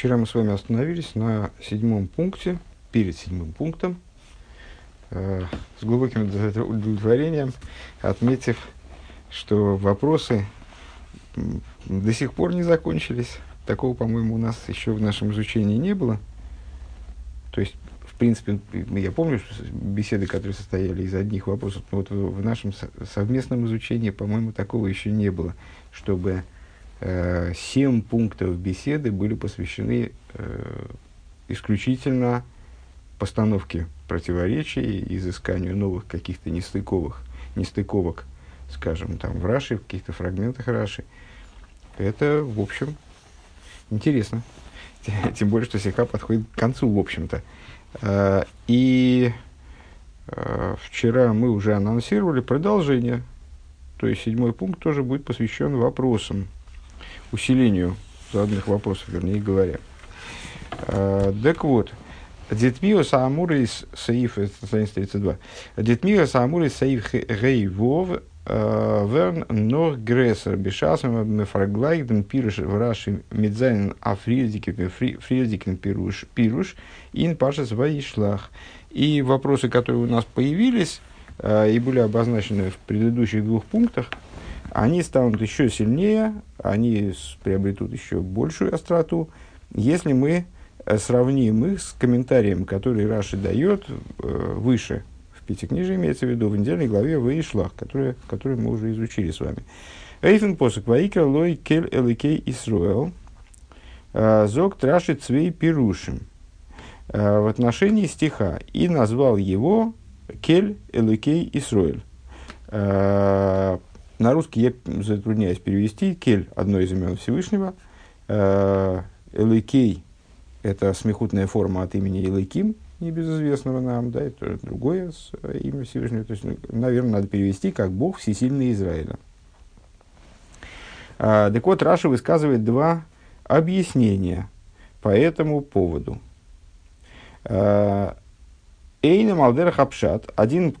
Вчера мы с вами остановились на седьмом пункте, перед седьмым пунктом, э, с глубоким удовлетворением, отметив, что вопросы до сих пор не закончились. Такого, по-моему, у нас еще в нашем изучении не было. То есть, в принципе, я помню беседы, которые состояли из одних вопросов, но вот в нашем совместном изучении, по-моему, такого еще не было, чтобы семь пунктов беседы были посвящены э, исключительно постановке противоречий, изысканию новых каких-то нестыковых, нестыковок, скажем, там в Раши, в каких-то фрагментах Раши. Это, в общем, интересно. Тем более, что Сиха подходит к концу, в общем-то. Э, и вчера мы уже анонсировали продолжение. То есть седьмой пункт тоже будет посвящен вопросам усилению заданных вопросов, вернее говоря. А, так вот, די תמיהות האמורות סעיף, страница 32. די תמיהות האמורות סעיף ג' ו', ווערן נאר גרעסער בשעת מ'פארגלייכט דעם פירוש רש"י מיט זיין פריערדיקן פריערדיקן פירוש פירוש אין פרשת וישלח. И вопросы, которые у нас появились а, и были обозначены в предыдущих двух пунктах, они станут еще сильнее, они приобретут еще большую остроту, если мы э, сравним их с комментарием, который Раши дает э, выше в Пятикнижии, имеется в виду в недельной главе Ваишлах, который, который мы уже изучили с вами. Эйфен посок Ваикер лой кель эликей Исруэл э, зог траши цвей пирушим в отношении стиха и назвал его кель эликей Исруэль на русский я затрудняюсь перевести. Кель – одно из имен Всевышнего. Э, Элейкей – это смехутная форма от имени Элейким, небезызвестного нам, да, это другое э, имя Всевышнего. То есть, ну, наверное, надо перевести как Бог Всесильный Израиля. А, так вот, Раша высказывает два объяснения по этому поводу. Эйна Малдера Хапшат, один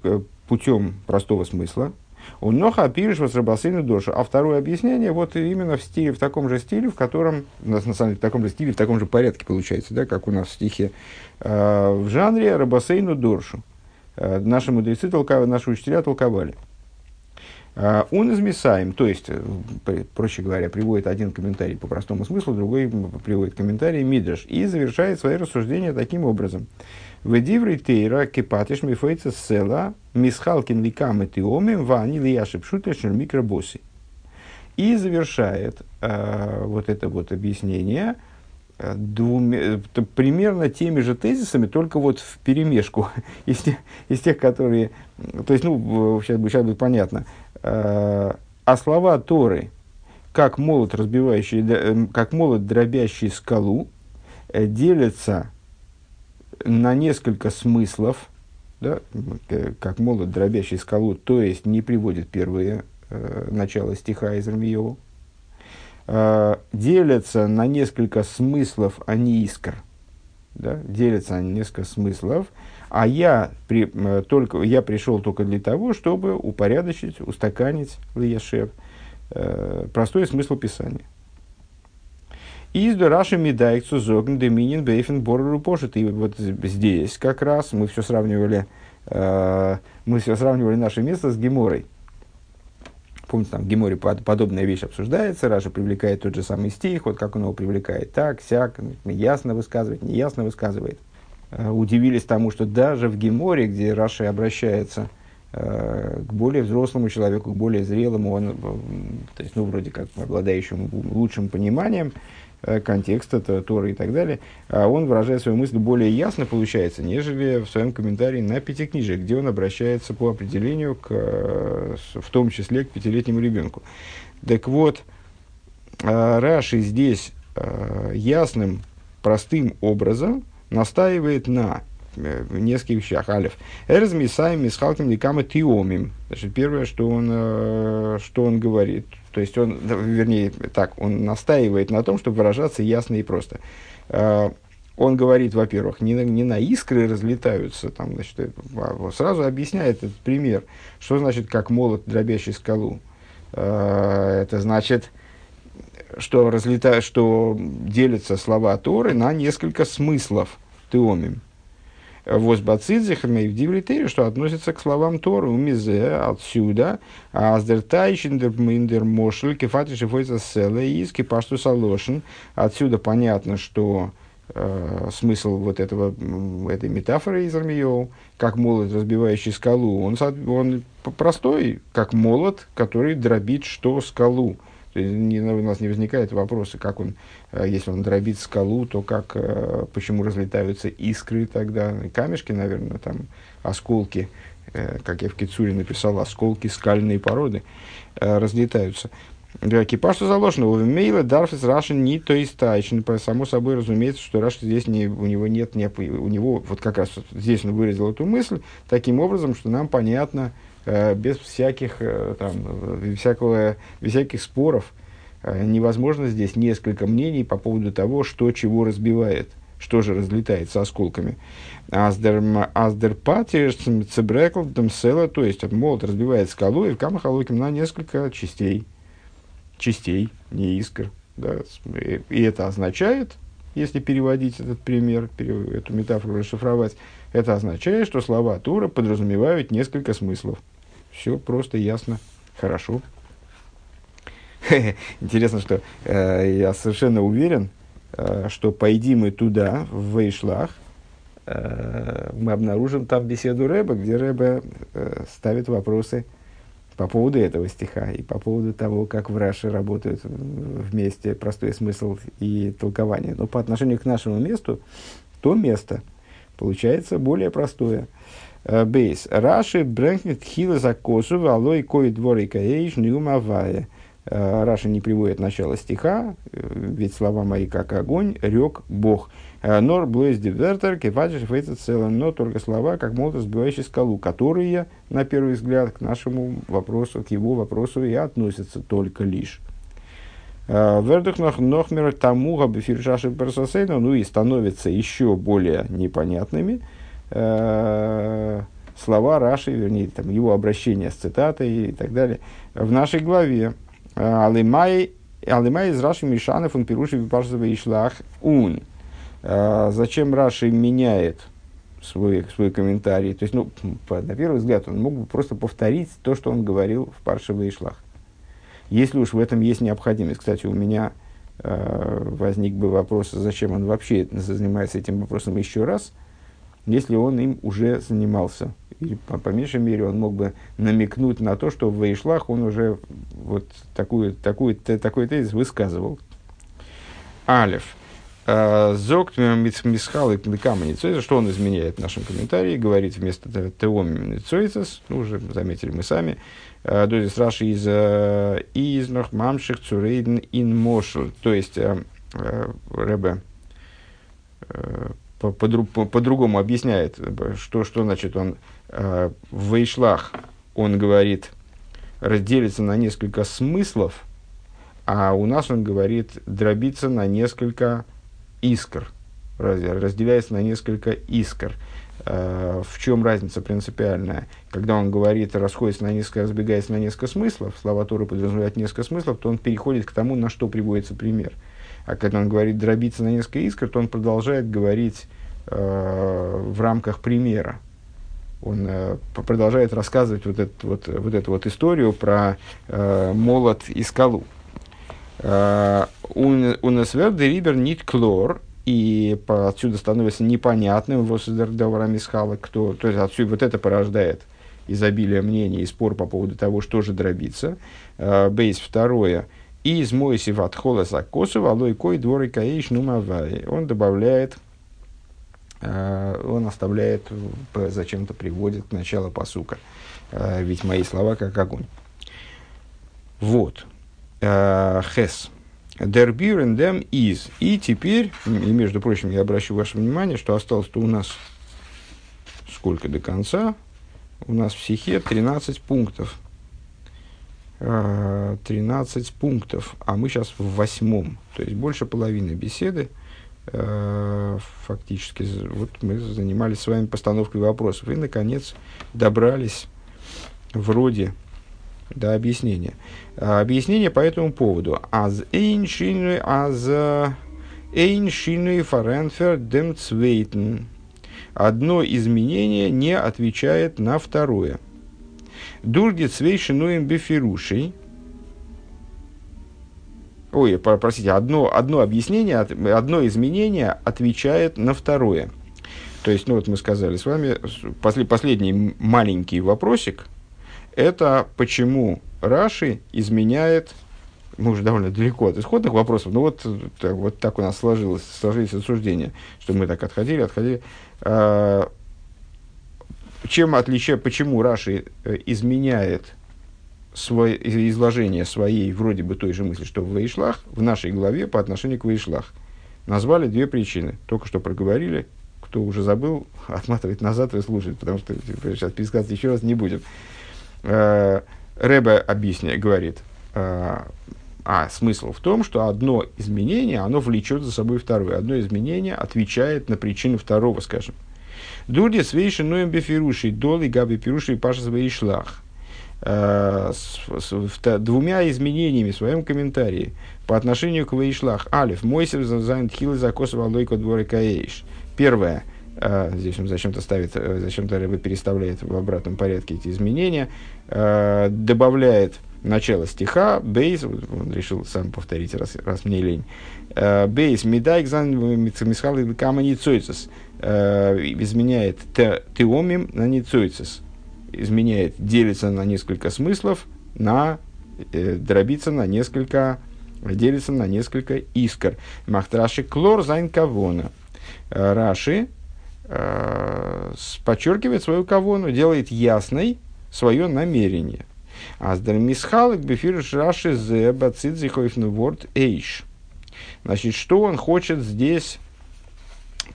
путем простого смысла, у Ноха пишешь вас рабасыну душу. А второе объяснение вот именно в стиле, в таком же стиле, в котором, на самом деле в таком же стиле, в таком же порядке получается, да, как у нас в стихе, э, в жанре рабасейну доршу. Э, наши мудрецы, толкав... наши учителя толковали. Э, он измесаем, то есть, э, проще говоря, приводит один комментарий по простому смыслу, другой приводит комментарий мидраш и завершает свои рассуждения таким образом. Ведиврей тейра кипатиш мифейца села мисхалкин ликам и тиомим вани лияши пшутешер микробоси. И завершает э, вот это вот объяснение э, двумя, э, примерно теми же тезисами, только вот в перемешку из, тех, из тех, которые... То есть, ну, сейчас, сейчас будет понятно. Э, а слова Торы, как молот, разбивающий, э, как молот, дробящий скалу, э, делятся на несколько смыслов, да, как молот, дробящий скалу, то есть не приводит первые э, начало стиха из Рамиеву, э, делятся на несколько смыслов, а не искр. Да, делятся на несколько смыслов, а я, при, только, я пришел только для того, чтобы упорядочить, устаканить Лияшев, э, простой смысл Писания. Из Раши Медайкцу Зогн Деминин Бейфен Борру Пошит. И вот здесь как раз мы все сравнивали, э, мы все сравнивали наше место с Геморой. Помните, там в Геморе под, подобная вещь обсуждается, Раша привлекает тот же самый стих, вот как он его привлекает, так, сяк, ясно высказывает, неясно высказывает. Э, удивились тому, что даже в Геморе, где Раша обращается э, к более взрослому человеку, к более зрелому, он, э, то есть, ну, вроде как обладающему лучшим пониманием, контекста, Торы и так далее, а он выражает свою мысль более ясно, получается, нежели в своем комментарии на Пятикнижие, где он обращается по определению, к, в том числе к пятилетнему ребенку. Так вот, Раши здесь ясным, простым образом настаивает на нескольких вещах. Алиф. Эрз мисаем мисхалким ликама тиомим. Значит, первое, что он, что он говорит, то есть он, вернее, так, он настаивает на том, чтобы выражаться ясно и просто. А, он говорит, во-первых, не не на искры разлетаются, там, значит, а сразу объясняет этот пример, что значит, как молот, дробящий скалу. Это значит, что, разлета, что делятся слова Торы на несколько смыслов теомим. Возбацидзихами в дивлитере, что относится к словам Торы, умизе, отсюда, а аздертайшиндер миндер мошель, кефатиши фойца селе, иски пашту салошин. Отсюда понятно, что э, смысл вот этого, этой метафоры из Армиоу, как молот, разбивающий скалу, он, он простой, как молот, который дробит что скалу. То есть не, у нас не возникает вопроса, как он, э, если он дробит скалу, то как, э, почему разлетаются искры тогда, камешки, наверное, там, осколки, э, как я в Кицуре написал, осколки скальной породы разлетаются. Экипаж заложено, у Мейла Дарфис Рашин не то есть тайчен. Само собой разумеется, что Раши здесь не, у него нет, не, у него вот как раз здесь он выразил эту мысль таким образом, что нам понятно, без всяких, э, там, всякого, всяких споров. Э, невозможно здесь несколько мнений по поводу того, что чего разбивает, что же разлетается осколками. Аздер патиш цебрекл села, то есть молот разбивает скалу и в камахалоким на несколько частей. Частей, не искр. Да. И это означает, если переводить этот пример, эту метафору расшифровать, это означает, что слова Тура подразумевают несколько смыслов. Все просто, ясно, хорошо. Интересно, что э, я совершенно уверен, э, что пойди мы туда, в Вейшлах, э, мы обнаружим там беседу Рэба, где Рэба э, ставит вопросы по поводу этого стиха и по поводу того, как в Раше работают вместе простой смысл и толкование. Но по отношению к нашему месту, то место получается более простое – бейс. Раши брэнкнет хила за косу, алой кой дворы каэйш нюмавая. Э, Раши не приводит начало стиха, э, ведь слова мои как огонь, рек Бог. Нор блойс дивертер, кефаджиш фейца целым, но только слова, как молот сбивающий скалу, которые, на первый взгляд, к нашему вопросу, к его вопросу и относятся только лишь. Вердух нохмер тамуга бифиршаши персосейна, ну и становятся еще более непонятными – э, слова Раши, вернее, там, его обращение с цитатой и так далее, в нашей главе. Алимай Алимай из Раши Мишанов, он пируши випашзова ишлах ун. Э, зачем Раши меняет свой, свой комментарий? То есть, ну, на первый взгляд, он мог бы просто повторить то, что он говорил в Паршеве Ишлах. Если уж в этом есть необходимость. Кстати, у меня э, возник бы вопрос, зачем он вообще занимается этим вопросом еще раз – если он им уже занимался. И по, по меньшей мере он мог бы намекнуть на то, что в Вейшлах он уже вот такую, такую, такой тезис высказывал. Алиф. А, Зокт мисхал и каменицойца, что он изменяет в нашем комментарии, говорит вместо теоминицойцес, ну, уже заметили мы сами, а, дозис раши из из нох мамших цурейден ин мошел, то есть Ребе по-другому по, по, по объясняет, что, что значит он э, в Вейшлах, он говорит, разделится на несколько смыслов, а у нас он говорит дробиться на несколько искр, разделяется на несколько искр. Э, в чем разница принципиальная? Когда он говорит, расходится на несколько, разбегается на несколько смыслов, слова Торы подразумевают несколько смыслов, то он переходит к тому, на что приводится пример – а когда он говорит дробиться на несколько искр, то он продолжает говорить э, в рамках примера. Он э, продолжает рассказывать вот, этот, вот, вот эту вот историю про э, молот и скалу. Э, у нас рибер нит клор, и отсюда становится непонятным Восдердаврамисхала, кто, то есть отсюда вот это порождает изобилие мнений и спор по поводу того, что же дробиться. Э, бейс второе – и из Мойси Ватхола Закосу, Алой Кой Дворы Каиш Нумавай. Он добавляет, э, он оставляет, зачем-то приводит начало посука. Э, ведь мои слова как огонь. Вот. Э, Хес. Дербюрен дем из. И теперь, и между прочим, я обращу ваше внимание, что осталось-то у нас сколько до конца? У нас в психе 13 пунктов. 13 пунктов, а мы сейчас в восьмом, то есть больше половины беседы. Э, фактически, вот мы занимались с вами постановкой вопросов и, наконец, добрались вроде до объяснения. А, объяснение по этому поводу. Аз эйн шинуй, аз эйн шинуй фаренфер дем цвейтен. Одно изменение не отвечает на второе. Дурги цвей шинуем бифирушей. Ой, простите, одно, одно объяснение, одно изменение отвечает на второе. То есть, ну вот мы сказали с вами, после, последний маленький вопросик, это почему Раши изменяет, мы уже довольно далеко от исходных вопросов, но вот, так, вот так у нас сложилось, сложились рассуждения, что мы так отходили, отходили. А, чем отличает, почему Раши э, изменяет свое изложение своей вроде бы той же мысли, что в Ваишлах, в нашей главе по отношению к Ваишлах. Назвали две причины. Только что проговорили, кто уже забыл, отматывать назад и слушать, потому что типа, сейчас пересказывать еще раз не будем. Э, Рэбе объясняет, говорит, э, а смысл в том, что одно изменение, оно влечет за собой второе. Одно изменение отвечает на причину второго, скажем. Дуди свейши ноем бефируши, доли габи пируши паша свои шлах. Э, двумя изменениями в своем комментарии по отношению к Ваишлах. א, מוסיף זיין תחילת הכתוב הלא כה דברי כאש. Первое, э, здесь он зачем-то ставит, э, зачем-то Ребе переставляет в обратном порядке эти изменения, добавляет начало стиха, ב, он решил сам повторить, раз, раз мне лень, ב, מדייק זיין מתחלק לכמה ניצוצות, изменяет טעמים на ניצוצות, изменяет, делится на несколько смыслов, на, э, дробится на несколько, делится на несколько искр. מאכט רש"י קלאר זיין כוונה. Раши э, подчеркивает свою кавону, делает ясной свое намерение. אז דער מתחלק בפירוש רש"י באציט זיך אויפן ווארט אש. Значит, что он хочет здесь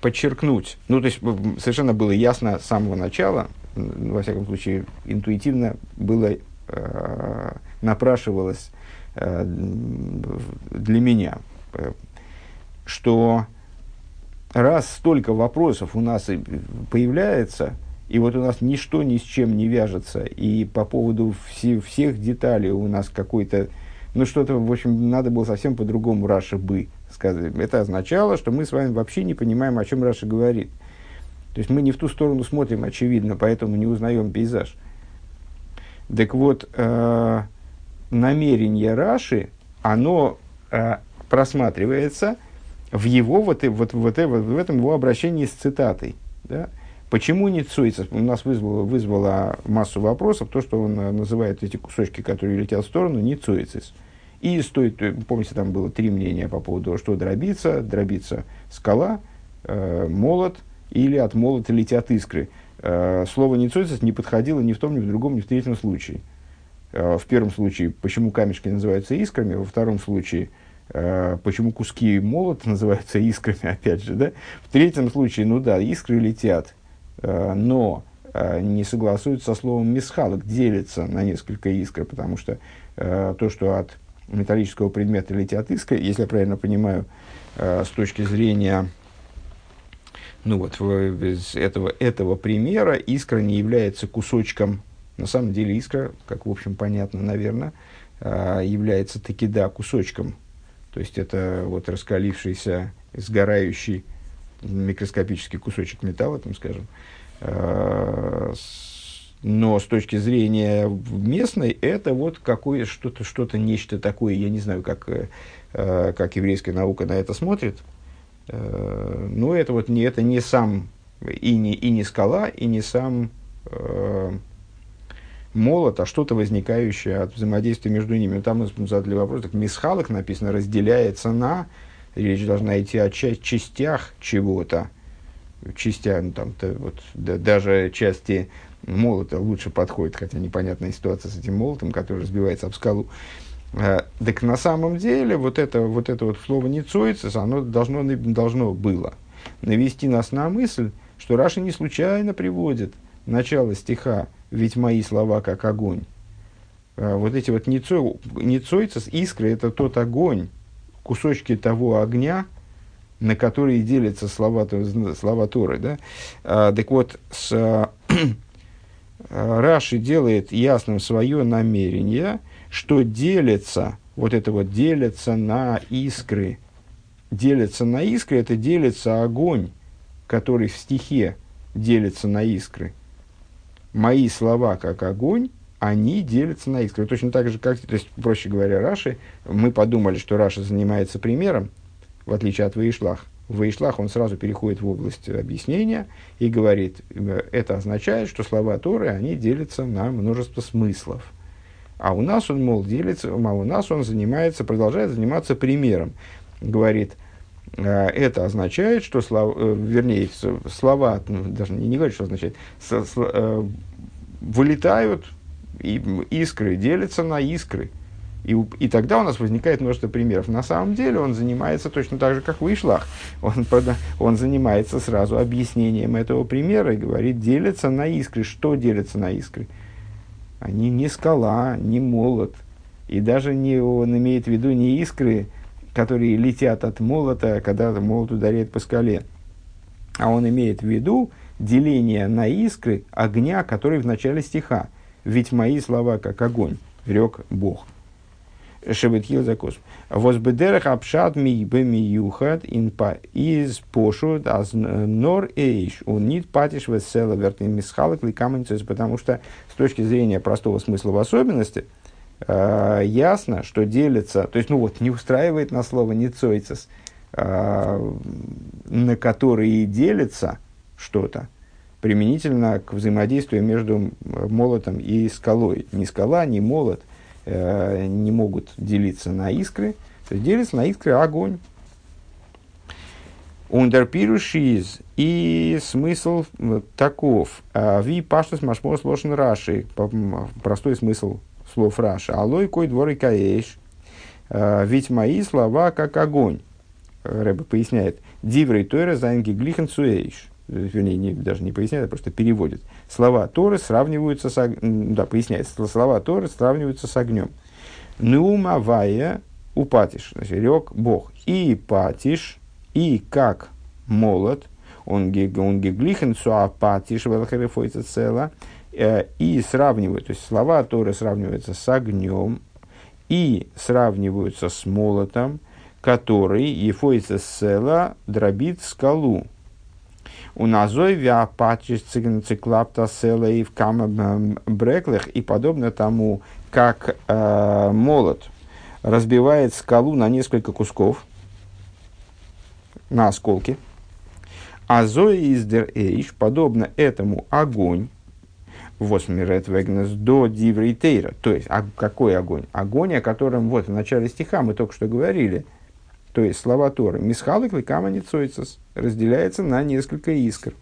подчеркнуть? Ну, то есть, совершенно было ясно с самого начала, во всяком случае, интуитивно было, э, напрашивалось э, для меня, э, что раз столько вопросов у нас появляется, и вот у нас ничто ни с чем не вяжется, и по поводу все, всех деталей у нас какой-то, ну что-то, в общем, надо было совсем по-другому Раши бы сказать. Это означало, что мы с вами вообще не понимаем, о чем Раши говорит. То есть мы не в ту сторону смотрим, очевидно, поэтому не узнаем пейзаж. Так вот, э, намерение Раши, оно э, просматривается в его вот, вот, вот, вот, в этом его обращении с цитатой. Да? Почему не цуется? У нас вызвало, вызвало массу вопросов, то, что он э, называет эти кусочки, которые летят в сторону, не цуицис. И стоит, э, помните, там было три мнения по поводу, что дробиться, дробиться скала, э, молот или от молота летят искры. Э, слово «ницойцес» не подходило ни в том, ни в другом, ни в третьем случае. Э, в первом случае, почему камешки называются искрами, во втором случае – Э, почему куски молота называются искрами, опять же, да? В третьем случае, ну да, искры летят, э, но э, не согласуются со словом мисхалок, делится на несколько искр, потому что то, что от металлического предмета искры, если я правильно понимаю, с точки зрения ну вот, из этого, этого примера искра не является кусочком, на самом деле искра, как в общем понятно, наверное, является таки да кусочком то есть это вот раскалившийся, сгорающий микроскопический кусочек металла, там, скажем. А, но с точки зрения местной, это вот какое что-то, что-то, нечто такое, я не знаю, как, э, как еврейская наука на это смотрит. Э, но это вот не, это не сам, и не, и не скала, и не сам э, молот, а что-то возникающее от взаимодействия между ними. Там задали вопрос, так мисхалок написано, разделяется на, речь должна идти о ча- частях чего-то, частях, ну, там, то, вот, да, даже части молота лучше подходит, хотя непонятная ситуация с этим молотом, который разбивается об скалу. А, так на самом деле вот это вот, это вот слово «ницоицес», оно должно, должно было навести нас на мысль, что Раша не случайно приводит начало стиха ведь мои слова как огонь. А вот эти вот ницойцес, искры, это тот огонь, кусочки того огня, на которые делятся слова, слова Торы. Да? А, так вот, с, Раши делает ясным свое намерение, что делится, вот это вот делится на искры. Делится на искры, это делится огонь, который в стихе делится на искры. Мои слова, как огонь, они делятся на искры. Точно так же, как, то есть, проще говоря, Раши, мы подумали, что Раша занимается примером, в отличие от Ваишлах. В Ваишлах он сразу переходит в область объяснения и говорит, это означает, что слова Торы, они делятся на множество смыслов. А у нас он, мол, делится, а у нас он занимается, продолжает заниматься примером. Говорит, «Э, это означает, что слова, э, вернее, слова, ну, даже не, не говорит, что означает, э, вылетают и искры, делятся на искры. И, и тогда у нас возникает множество примеров. На самом деле он занимается точно так же, как в Ишлах. Он, он занимается сразу объяснением этого примера и говорит, делятся на искры. Что делятся на искры? Они не скала, не молот. И даже не, он имеет в виду не искры, которые летят от молота, когда молот ударяет по скале. А он имеет в виду деление на искры огня, который в начале стиха. Ведь мои слова как огонь, рек Бог. Шебетхил закос. Возбедерах апшат ми беми юхат инпа из пошут аз нор эйш. Он нит патиш весела вертин мисхалок ликаменцес. Потому что с точки зрения простого смысла в особенности, э, ясно, что делится, то есть, ну вот, не устраивает на слово не цойцес, э, на которые делится что-то, применительно к взаимодействию между молотом и скалой. Ни скала, ни молот э, не могут делиться на искры, то есть делится на искры огонь. Ундерпирушиз и смысл таков. «А ви паштас машмо сложен раши. Простой смысл слов раши. Алой кой двор и каэш. «А ведь мои слова как огонь. Рэбе поясняет. Диврей тойра зайнги глихен суэйш вернее, не, даже не поясняет, а просто переводит. Слова Торы сравниваются с огнем. Да, поясняет. Слова Торы сравниваются с огнем. Нумавая упатиш, значит, рек Бог. И патиш, и как молот, он геглихен суапатиш, велхерефойца цела, э, и сравнивают, то есть слова Торы сравниваются с огнем, и сравниваются с молотом, который, ефойца цела, дробит скалу. У назой виапатчис циклапта села и в бреклых и подобно тому, как э, молот разбивает скалу на несколько кусков, на осколки. А зои из дер эйш, подобно этому огонь, восьмирет вегнес до дивритейра. То есть, а какой огонь? Огонь, о котором вот в начале стиха мы только что говорили – то есть слова Торы, мисхалык ликамани цойцес, разделяется на несколько искр.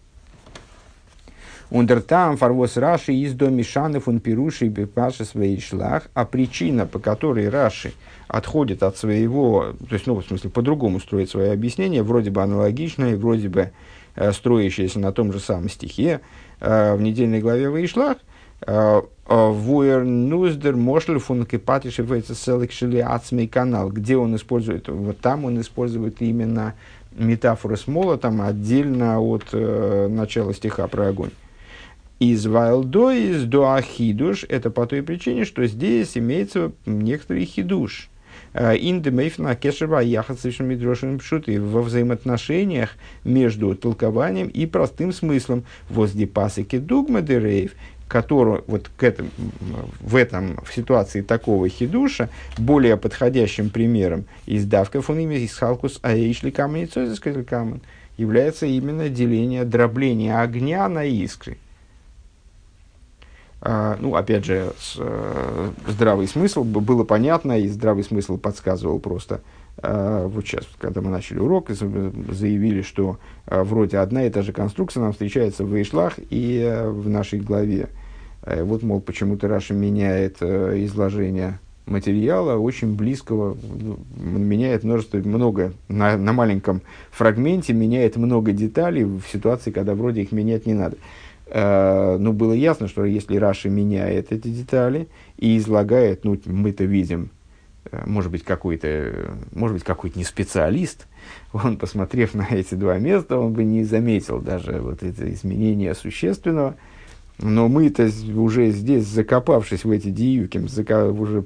Ундертам фарвос Раши из до Мишаны фун Пируши бепаши своей шлах, а причина, по которой Раши отходит от своего, то есть, ну, в смысле, по-другому строит свое объяснение, вроде бы аналогичное, вроде бы э, строящееся на том же самом стихе э, в недельной главе Ваишлах – Вуэр Нуздер Мошль фун Кипатиши Селекшили канал, где он использует, вот там он использует именно метафоры с молотом отдельно от э, начала стиха про огонь. Из Вайлдо, из Дуахидуш, это по той причине, что здесь имеется некоторый хидуш. Индемейфна кешева совершенно мидрошин пшуты во взаимоотношениях между толкованием и простым смыслом. Возле пасыки дугма дерейв которую вот к этому, в этом, в ситуации такого хидуша, более подходящим примером из давка фуними из халкус аэйшли камень камень является именно деление, дробление огня на искры. А, ну, опять же, с, э, здравый смысл было понятно, и здравый смысл подсказывал просто а, вот сейчас, когда мы начали урок, заявили, что а, вроде одна и та же конструкция нам встречается в Ишлах и а, в нашей главе. Вот, мол, почему-то Раши меняет изложение материала очень близкого, ну, меняет множество, много, на, на маленьком фрагменте меняет много деталей в ситуации, когда вроде их менять не надо. Но ну, было ясно, что если Раши меняет эти детали и излагает, ну, мы-то видим, Э, может быть, какой-то, может быть, какой-то не специалист, он, посмотрев на эти два места, он бы не заметил даже вот это изменение существенного, Но мы-то уже здесь, закопавшись в эти диюки, уже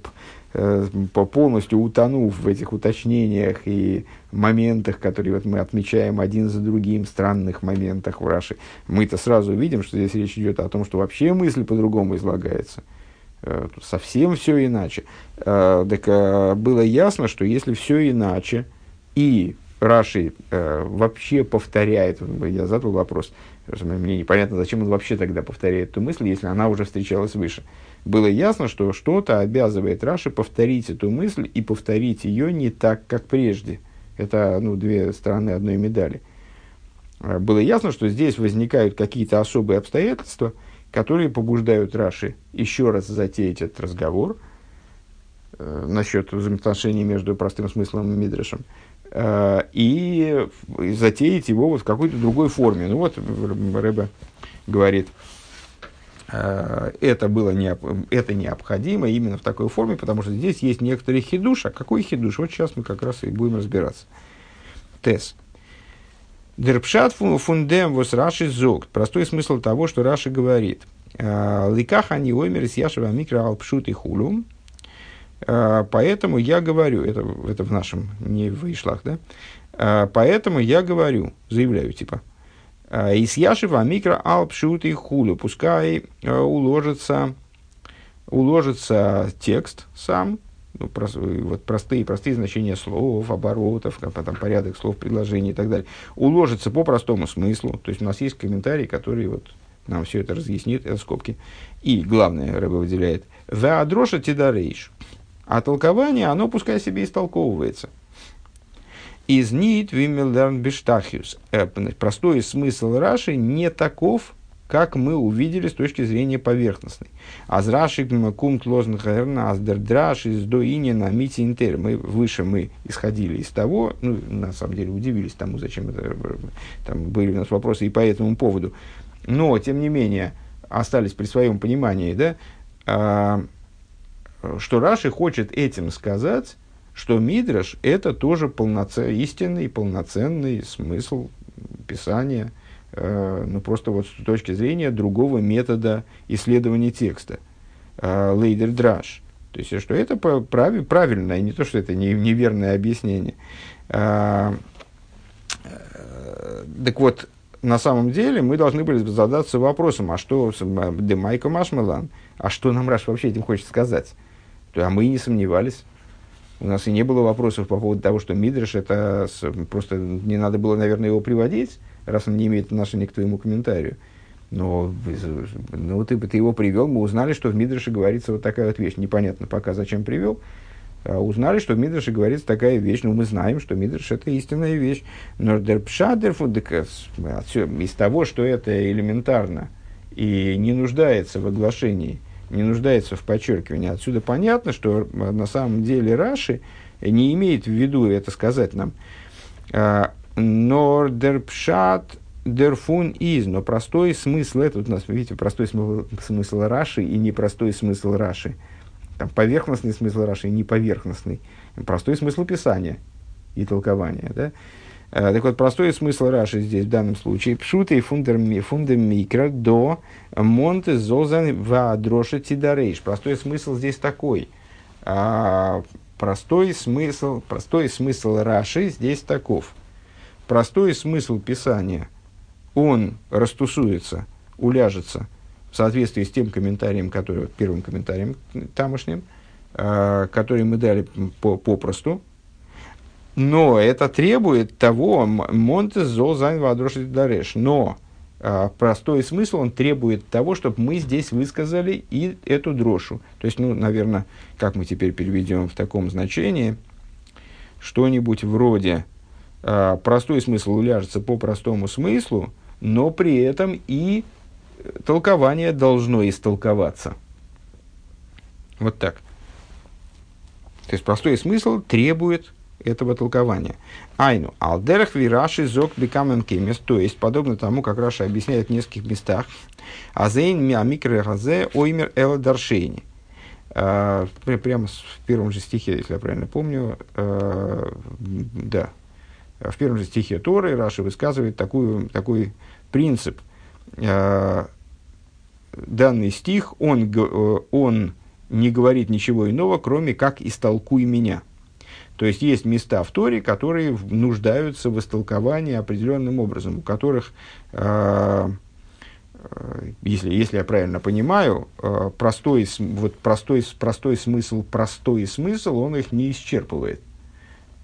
э, полностью утонув в этих уточнениях и моментах, которые вот мы отмечаем один за другим, странных моментах в Раши, мы-то сразу видим, что здесь речь идет о том, что вообще мысль по-другому излагается. Э, совсем все иначе. Э, так было ясно, что если все иначе, и Раши вообще повторяет, я задал вопрос, мне непонятно, зачем он вообще тогда повторяет эту мысль, если она уже встречалась выше. Было ясно, что что-то обязывает Раши повторить эту мысль и повторить ее не так, как прежде. Это ну, две стороны одной медали. А, было ясно, что здесь возникают какие-то особые обстоятельства, которые побуждают Раши еще раз затеять этот разговор э, насчет взаимоотношений между простым смыслом и Мидрашем. Э, и затеять его вот в какой-то другой форме. Ну вот Рэбе говорит, э, это было не, это необходимо именно в такой форме, потому что здесь есть некоторый хидуш. А какой хидуш? Вот сейчас мы как раз и будем разбираться. Тес. Дерпшат фундем вос Раши зогт. Простой смысл того, что Раши говорит. «Э, Ликаха не оймер из Яшева микро алпшут и хулум. А, поэтому я говорю, это, это в нашем, не в Ишлах, да? А, поэтому я говорю, заявляю, типа, а, из Яшева микро алпшут и хулю, пускай уложится, уложится текст сам, ну, прос, вот простые, простые значения слов, оборотов, потом порядок слов, предложений и так далее, уложится по простому смыслу. То есть у нас есть комментарий, который вот нам все это разъяснит, это скобки. И главное, Рэба выделяет, «Веадроша тидарейш». А толкование, оно пускай себе истолковывается. Из нит вимелдерн бештахиус. Э, простой смысл Раши не таков, как мы увидели с точки зрения поверхностной. Аз Раши кумт лознхерна аздердраш из доини на мити интер. Мы выше мы исходили из того, ну, на самом деле удивились тому, зачем это, там были у нас вопросы и по этому поводу. Но, тем не менее, остались при своем понимании, да, а, что Раши хочет этим сказать, что Мидраш – это тоже полноценный, истинный, полноценный смысл Писания, э, ну, просто вот с точки зрения другого метода исследования текста. Э, Лейдер драш. То есть, что это прав, правильное, не то, что это не, неверное объяснение. Э, э, так вот, на самом деле мы должны были задаться вопросом, а что Демайка Машмалан, а что нам Раш вообще этим хочет сказать? А мы и не сомневались. У нас и не было вопросов по поводу того, что Мидриш это просто не надо было, наверное, его приводить, раз он не имеет отношения к твоему комментарию. Но ну, ты, ты его привел, мы узнали, что в Мидрше говорится вот такая вот вещь. Непонятно пока, зачем привел. А узнали, что в Мидрше говорится такая вещь. Ну, мы знаем, что Мидрш это истинная вещь. Но из того, что это элементарно и не нуждается в оглашении – не нуждается в подчеркивании. Отсюда понятно, что э, на самом деле Раши не имеет в виду это сказать нам. А, Нордерпшат дерфун из, но простой смысл, это у нас, видите, простой смысл, смысл Раши и непростой смысл Раши. Там поверхностный смысл Раши и неповерхностный. Простой смысл Писания и толкования. Да? Э, так вот, простой смысл Раши здесь в данном случае. Пшута и фундамикро до монте зозан вадроша тидарейш. Простой смысл здесь такой. А, простой смысл, простой смысл Раши здесь таков. Простой смысл Писания, он растусуется, уляжется в соответствии с тем комментарием, который, первым комментарием тамошним, э, который мы дали по, попросту, но это требует того, Монтес Золзайн Вадрошит Дареш. Но а, простой смысл, он требует того, чтобы мы здесь высказали и эту дрошу. То есть, ну, наверное, как мы теперь переведем в таком значении, что-нибудь вроде а, простой смысл уляжется по простому смыслу, но при этом и толкование должно истолковаться. Вот так. То есть простой смысл требует этого толкования. Айну, алдерах вираши зок бекамен кемес, то есть, подобно тому, как Раша объясняет в нескольких местах, азейн миамикре разе оймер эла даршейни. А, прямо в первом же стихе, если я правильно помню, а, да, в первом же стихе Торы Раша высказывает такую, такой принцип. А, данный стих, он, он не говорит ничего иного, кроме как «истолкуй меня». То есть есть места в Торе, которые нуждаются в истолковании определенным образом, у которых, э, э, если, если я правильно понимаю, э, простой, вот простой, простой смысл, простой смысл, он их не исчерпывает.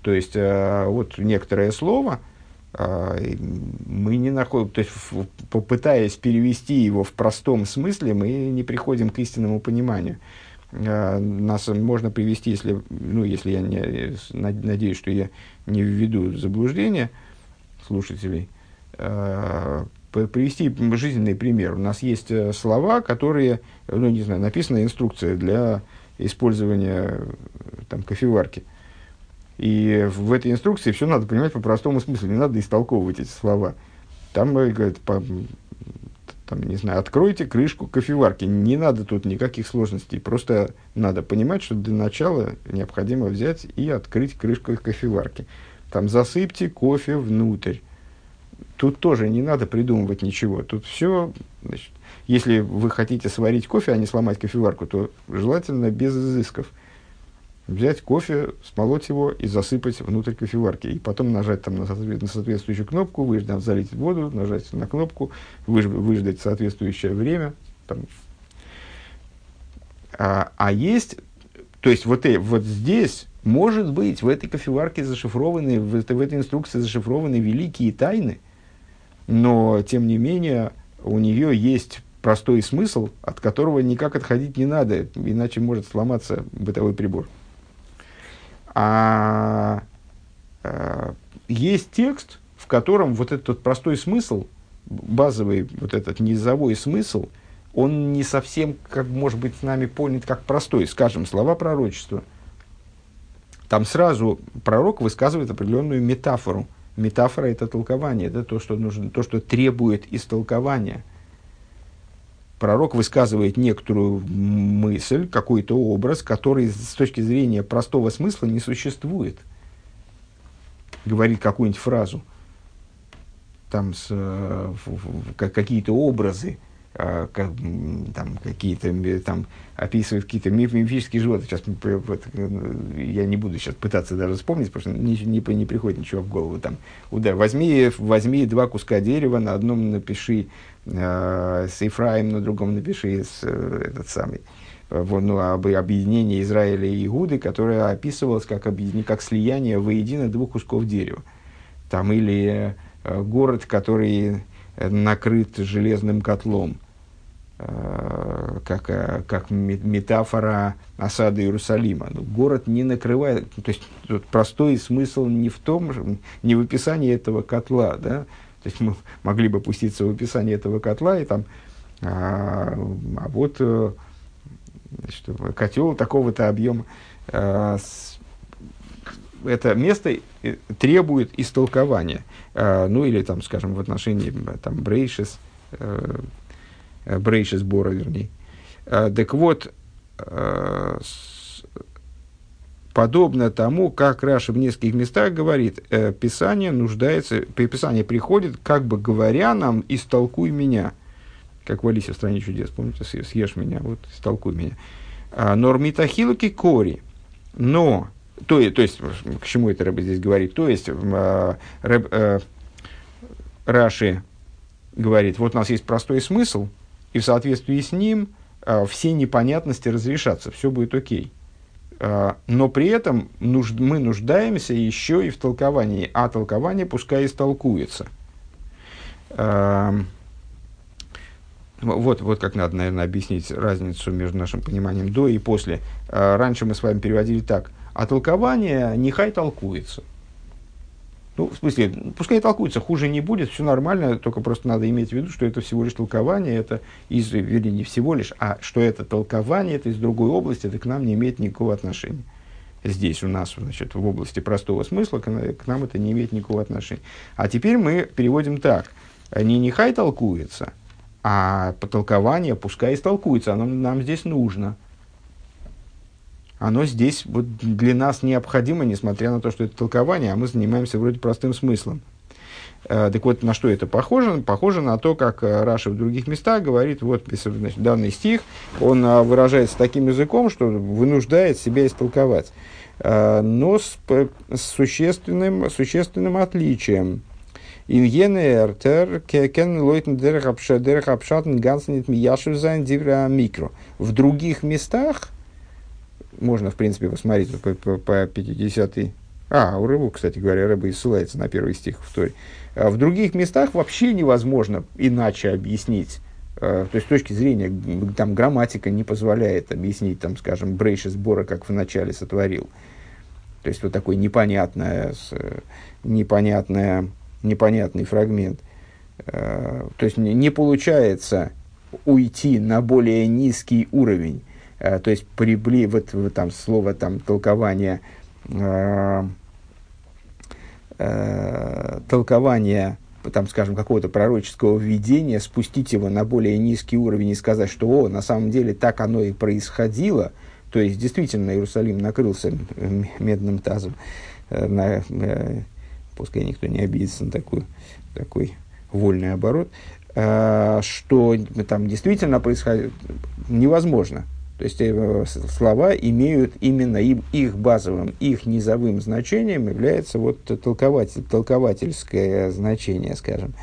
То есть э, вот некоторое слово э, мы не находим, то есть попытаясь перевести его в простом смысле, мы не приходим к истинному пониманию. Э, нас можно привести, если, ну, если я не, надеюсь, что я не введу заблуждение слушателей, э, привести жизненный пример. У нас есть э, слова, которые, ну, не знаю, написана инструкция для использования там, кофеварки. И в этой инструкции все надо понимать по простому смыслу, не надо истолковывать эти слова. Там говорят, по, там, не знаю, откройте крышку кофеварки. Не надо тут никаких сложностей. Просто надо понимать, что для начала необходимо взять и открыть крышку кофеварки. Там засыпьте кофе внутрь. Тут тоже не надо придумывать ничего. Тут все, значит, если вы хотите сварить кофе, а не сломать кофеварку, то желательно без изысков – взять кофе, смолоть его и засыпать внутрь кофеварки. И потом нажать там на, на соответствующую кнопку, выждать, залить воду, нажать на кнопку, выж, выждать соответствующее время. Там. А, а есть, то есть вот, э, вот здесь, может быть, в этой кофеварке зашифрованы, в, в этой инструкции зашифрованы великие тайны, но, тем не менее, у нее есть простой смысл, от которого никак отходить не надо, иначе может сломаться бытовой прибор. А, а есть текст, в котором вот этот простой смысл, базовый вот этот низовой смысл, он не совсем, как может быть, с нами понят как простой. Скажем, слова пророчества. Там сразу пророк высказывает определенную метафору. Метафора – это толкование, это то, что, нужно, то, что требует истолкования – пророк высказывает некоторую мысль, какой-то образ, который с точки зрения простого смысла не существует. Говорит какую-нибудь фразу, там с, э, какие-то образы, а, там, какие-то, там, описывает какие-то мифические животные. Сейчас вот, я не буду сейчас пытаться даже вспомнить, потому что не, не, не приходит ничего в голову. Там, да, возьми, возьми два куска дерева, на одном напиши э, с Ефраим, на другом напиши с, э, этот самый, вот, ну, об объединении Израиля и Игуды, которое описывалось как, объединение, как слияние воедино двух кусков дерева. Там, или э, город, который накрыт железным котлом Э, как, э, как метафора осады Иерусалима. Ну, город не накрывает, то есть простой смысл не в том, не в описании этого котла, да, то есть мы могли бы пуститься в описание этого котла и там, а, а вот э, значит, котел такого-то объема, а, с, это место требует истолкования, а, ну или там, скажем, в отношении там Брейшес, Э, Брейши сбора, вернее. Э, так вот, э, подобно тому, как Раша в нескольких местах говорит, Писание нуждается, Писание приходит, как бы говоря нам, истолкуй меня. Как в Алисе в стране чудес, помните, съешь меня, вот истолкуй меня. «А, Нормитахилуки кори. Но, то, то есть, к чему это Рэб здесь говорит? То есть, Рэб, Раши говорит, вот у нас есть простой смысл – и в соответствии с ним э, все непонятности разрешатся, все будет окей. Э, но при этом нужд, мы нуждаемся еще и в толковании, а толкование пускай истолкуется. Э, вот, вот как надо, наверное, объяснить разницу между нашим пониманием до и после. Э, раньше мы с вами переводили так, а толкование нехай толкуется – ну, в смысле, пускай толкуется, хуже не будет, все нормально, только просто надо иметь в виду, что это всего лишь толкование, это из, вернее, не всего лишь, а что это толкование, это из другой области, это к нам не имеет никакого отношения. Здесь у нас, значит, в области простого смысла к, к нам это не имеет никакого отношения. А теперь мы переводим так. Не нехай толкуется, а по толкованию пускай истолкуется, оно нам здесь нужно – оно здесь вот для нас необходимо, несмотря на то, что это толкование, а мы занимаемся вроде простым смыслом. Э, так вот, на что это похоже? Похоже на то, как э, Раша в других местах говорит, вот значит, данный стих, он э, выражается таким языком, что вынуждает себя истолковать. Но с, существенным, существенным отличием. Ингенертер кен лойтен дерхапшатен гансенит мияшузайн дивра микро. В других местах, можно, в принципе, посмотреть по, по, по 50 а, у Рыбу, кстати говоря, Рыба и ссылается на первый стих в Торе. А в других местах вообще невозможно иначе объяснить. А, то есть, с точки зрения, там, грамматика не позволяет объяснить, там, скажем, брейши сбора, как вначале сотворил. То есть, вот такой непонятное, непонятное, непонятный фрагмент. А, то есть, не получается уйти на более низкий уровень. То есть, прибли, вот, вот там слово, там, толкование э, толкования, там, скажем, какого-то пророческого видения, спустить его на более низкий уровень и сказать, что о, на самом деле так оно и происходило, то есть действительно Иерусалим накрылся медным тазом, э, на, э, пускай никто не обидится на такой, такой вольный оборот, э, что там действительно происходит невозможно. То есть э, слова имеют именно им, их базовым, их низовым значением является вот толкователь, толковательское значение, скажем.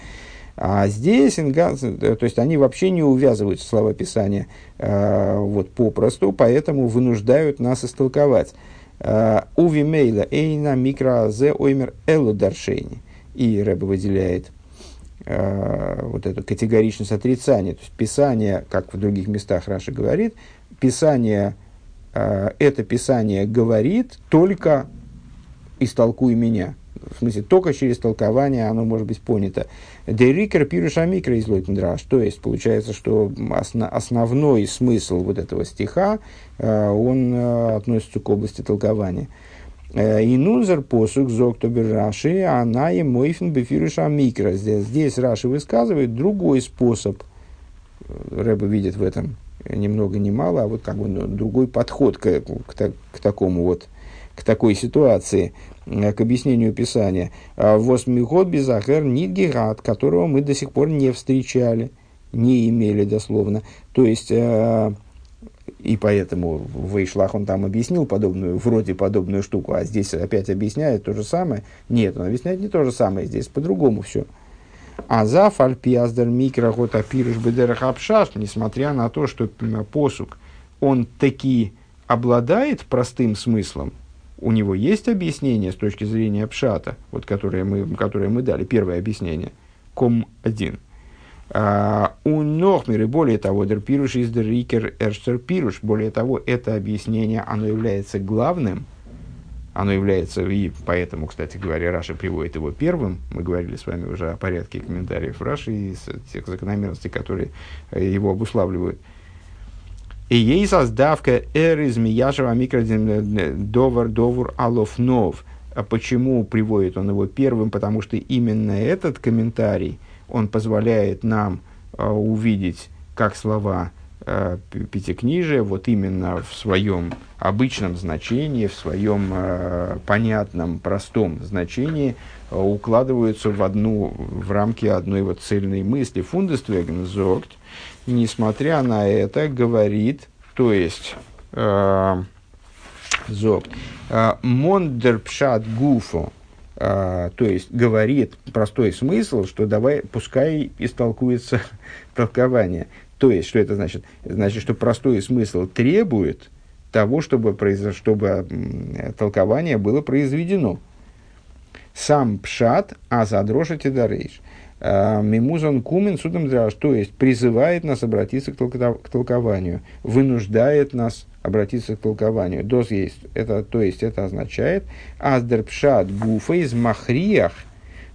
А здесь, э, то есть они вообще не увязывают слова Писания э, вот попросту, поэтому вынуждают нас истолковать. Э, Увимейла эйна микроазе оймер элу даршейни. И Рэба выделяет вот эту категоричность отрицания. То есть Писание, как в других местах Раша говорит, Писание, э, это Писание говорит только истолкуй меня. В смысле, только через толкование оно может быть понято. Дерикер пируша микро из Лойтендраш. То есть, получается, что осно, основной смысл вот этого стиха, э, он э, относится к области толкования. И нунзер посук зоктобер Раши, она и мойфен бефируша микро. Здесь, здесь Раши высказывает другой способ. Рэба видит в этом ни много ни мало, а вот как бы ну, другой подход к, к, к такому вот, к такой ситуации, э, к объяснению Писания. А Восьмиход безахер нидгерат, которого мы до сих пор не встречали, не имели дословно. То есть, э, и поэтому в Ишлах он там объяснил подобную, вроде подобную штуку, а здесь опять объясняет то же самое. Нет, он объясняет не то же самое, здесь по-другому все. А за фальпиаздер микрохот апирыш бедерах апшаш, несмотря на то, что посук, он таки обладает простым смыслом, у него есть объяснение с точки зрения пшата, вот которое мы, которое мы дали, первое объяснение, ком 1. А, у Нохмер, и более того, дер пируш из дер рикер эрштер пируш, более того, это объяснение, оно является главным – оно является, и поэтому, кстати говоря, Раша приводит его первым. Мы говорили с вами уже о порядке комментариев Раши и тех закономерностей, которые э, его обуславливают. И ей создавка эр из Мияшева микродин э, довар довур алов нов. А почему приводит он его первым? Потому что именно этот комментарий, он позволяет нам э, увидеть, как слова э, пятикнижия вот именно в своем обычном значении, в своем э, понятном, простом значении э, укладываются в одну, в рамки одной вот цельной мысли. Фундествеген зогт, несмотря на это, говорит, то есть э, зогт, э, мондерпшат гуфо, Uh, то есть говорит простой смысл, что давай, пускай истолкуется толкование. То есть, что это значит? Значит, что простой смысл требует того, чтобы, произош... чтобы толкование было произведено. Сам пшат, а задрошите дарейш. А, Мимузон кумен судом драж, то есть призывает нас обратиться к, толко... к толкованию, вынуждает нас обратиться к толкованию. Дос есть, это, то есть это означает, аздер пшат гуфа из махриях,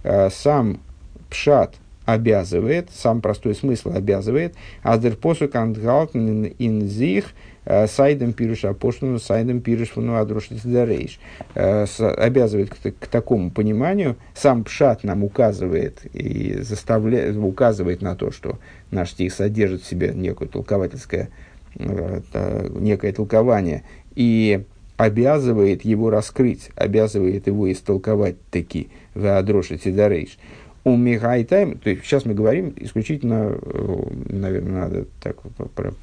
а, сам пшат – обязывает, сам простой смысл обязывает, аздер посук антгалтен ин зих э, сайдем пируш апоштуну, сайдем пируш фуну адрушнис э, обязывает к, к такому пониманию, сам пшат нам указывает и заставляет, указывает на то, что наш стих содержит в себе некое толковательское, э, некое толкование, и обязывает его раскрыть, обязывает его истолковать таки. В Адроши Тидарейш. У Михайтайм, то есть сейчас мы говорим исключительно, наверное, надо так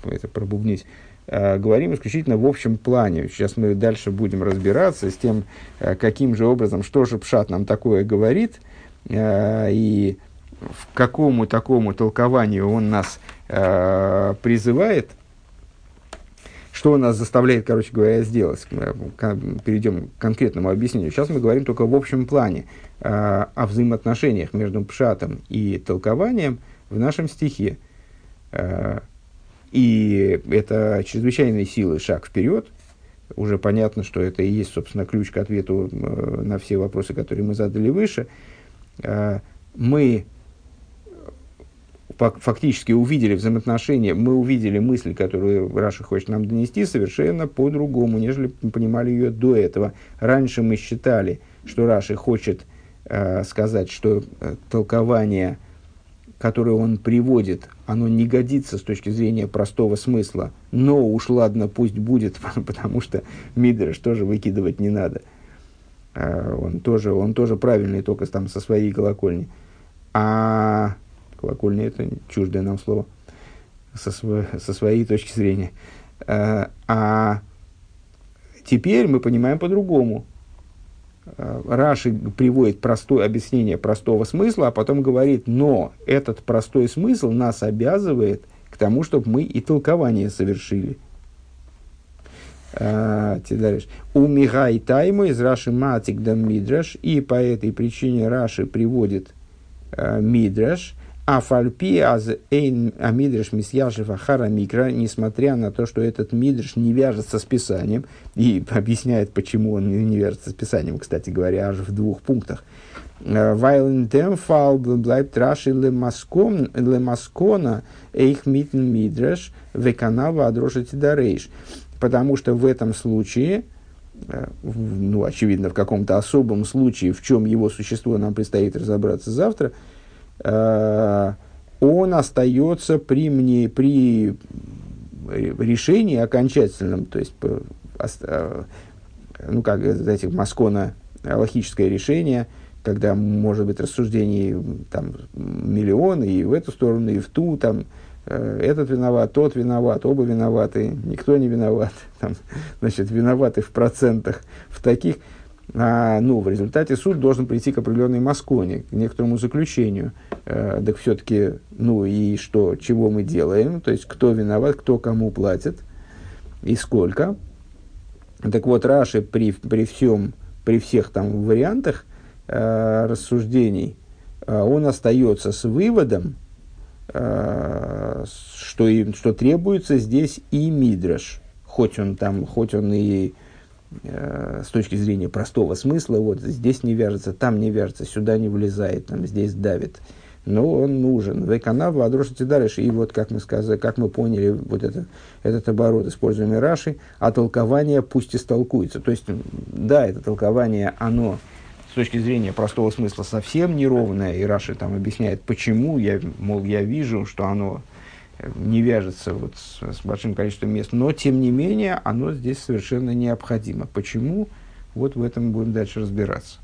это пробубнить, говорим исключительно в общем плане. Сейчас мы дальше будем разбираться с тем, каким же образом, что же Пшат нам такое говорит, и в какому такому толкованию он нас призывает – что нас заставляет, короче говоря, сделать? Перейдем к конкретному объяснению. Сейчас мы говорим только в общем плане э, о взаимоотношениях между пшатом и толкованием в нашем стихе. Э, и это чрезвычайной силы шаг вперед. Уже понятно, что это и есть, собственно, ключ к ответу э, на все вопросы, которые мы задали выше. Э, мы фактически увидели взаимоотношения, мы увидели мысль, которую Раши хочет нам донести, совершенно по-другому, нежели понимали ее до этого. Раньше мы считали, что Раши хочет э, сказать, что э, толкование, которое он приводит, оно не годится с точки зрения простого смысла, но уж ладно, пусть будет, потому что Мидреш тоже выкидывать не надо. Э, он, тоже, он тоже правильный, только там со своей колокольни. А колокольня это чуждое нам слово со, со своей точки зрения. А, а теперь мы понимаем по-другому. А, Раши приводит простое объяснение простого смысла, а потом говорит, но этот простой смысл нас обязывает к тому, чтобы мы и толкование совершили. А, У Михай Тайму из Раши Матик да Мидраш, и по этой причине Раши приводит Мидраш, а фальпи аз эйн амидриш мисьяшев ахара микро, несмотря на то, что этот мидриш не вяжется с Писанием, и объясняет, почему он не вяжется с Писанием, кстати говоря, аж в двух пунктах. Вайлен тем фал блайб траши лемаскона эйх митн мидриш веканава адрошити дарейш. Потому что в этом случае, э, ну, очевидно, в каком-то особом случае, в чем его существо нам предстоит разобраться завтра – Э, он остается при, мне, при решении окончательном, то есть, э, ну, как этих Маскона, логическое решение, когда может быть рассуждений там, миллион, и в эту сторону, и в ту, там, э, этот виноват, тот виноват, оба виноваты, никто не виноват, там, значит, виноваты в процентах, в таких, а, ну, в результате суд должен прийти к определенной масконе, к некоторому заключению. Э, так все-таки, ну и что, чего мы делаем, то есть кто виноват, кто кому платит и сколько. Так вот, Раши при, при всем, при всех там вариантах э, рассуждений, э, он остается с выводом, э, что, и, что требуется здесь и мидраш, хоть он там, хоть он и с точки зрения простого смысла, вот здесь не вяжется, там не вяжется, сюда не влезает, там, здесь давит. Но он нужен. Веканав, Адрошите дальше. И вот, как мы сказали, как мы поняли, вот это, этот оборот, используемый Раши, а толкование пусть истолкуется. То есть, да, это толкование, оно с точки зрения простого смысла совсем неровное, и Раши там объясняет, почему, я, мол, я вижу, что оно не вяжется вот с, с большим количеством мест, но тем не менее оно здесь совершенно необходимо. Почему? Вот в этом будем дальше разбираться.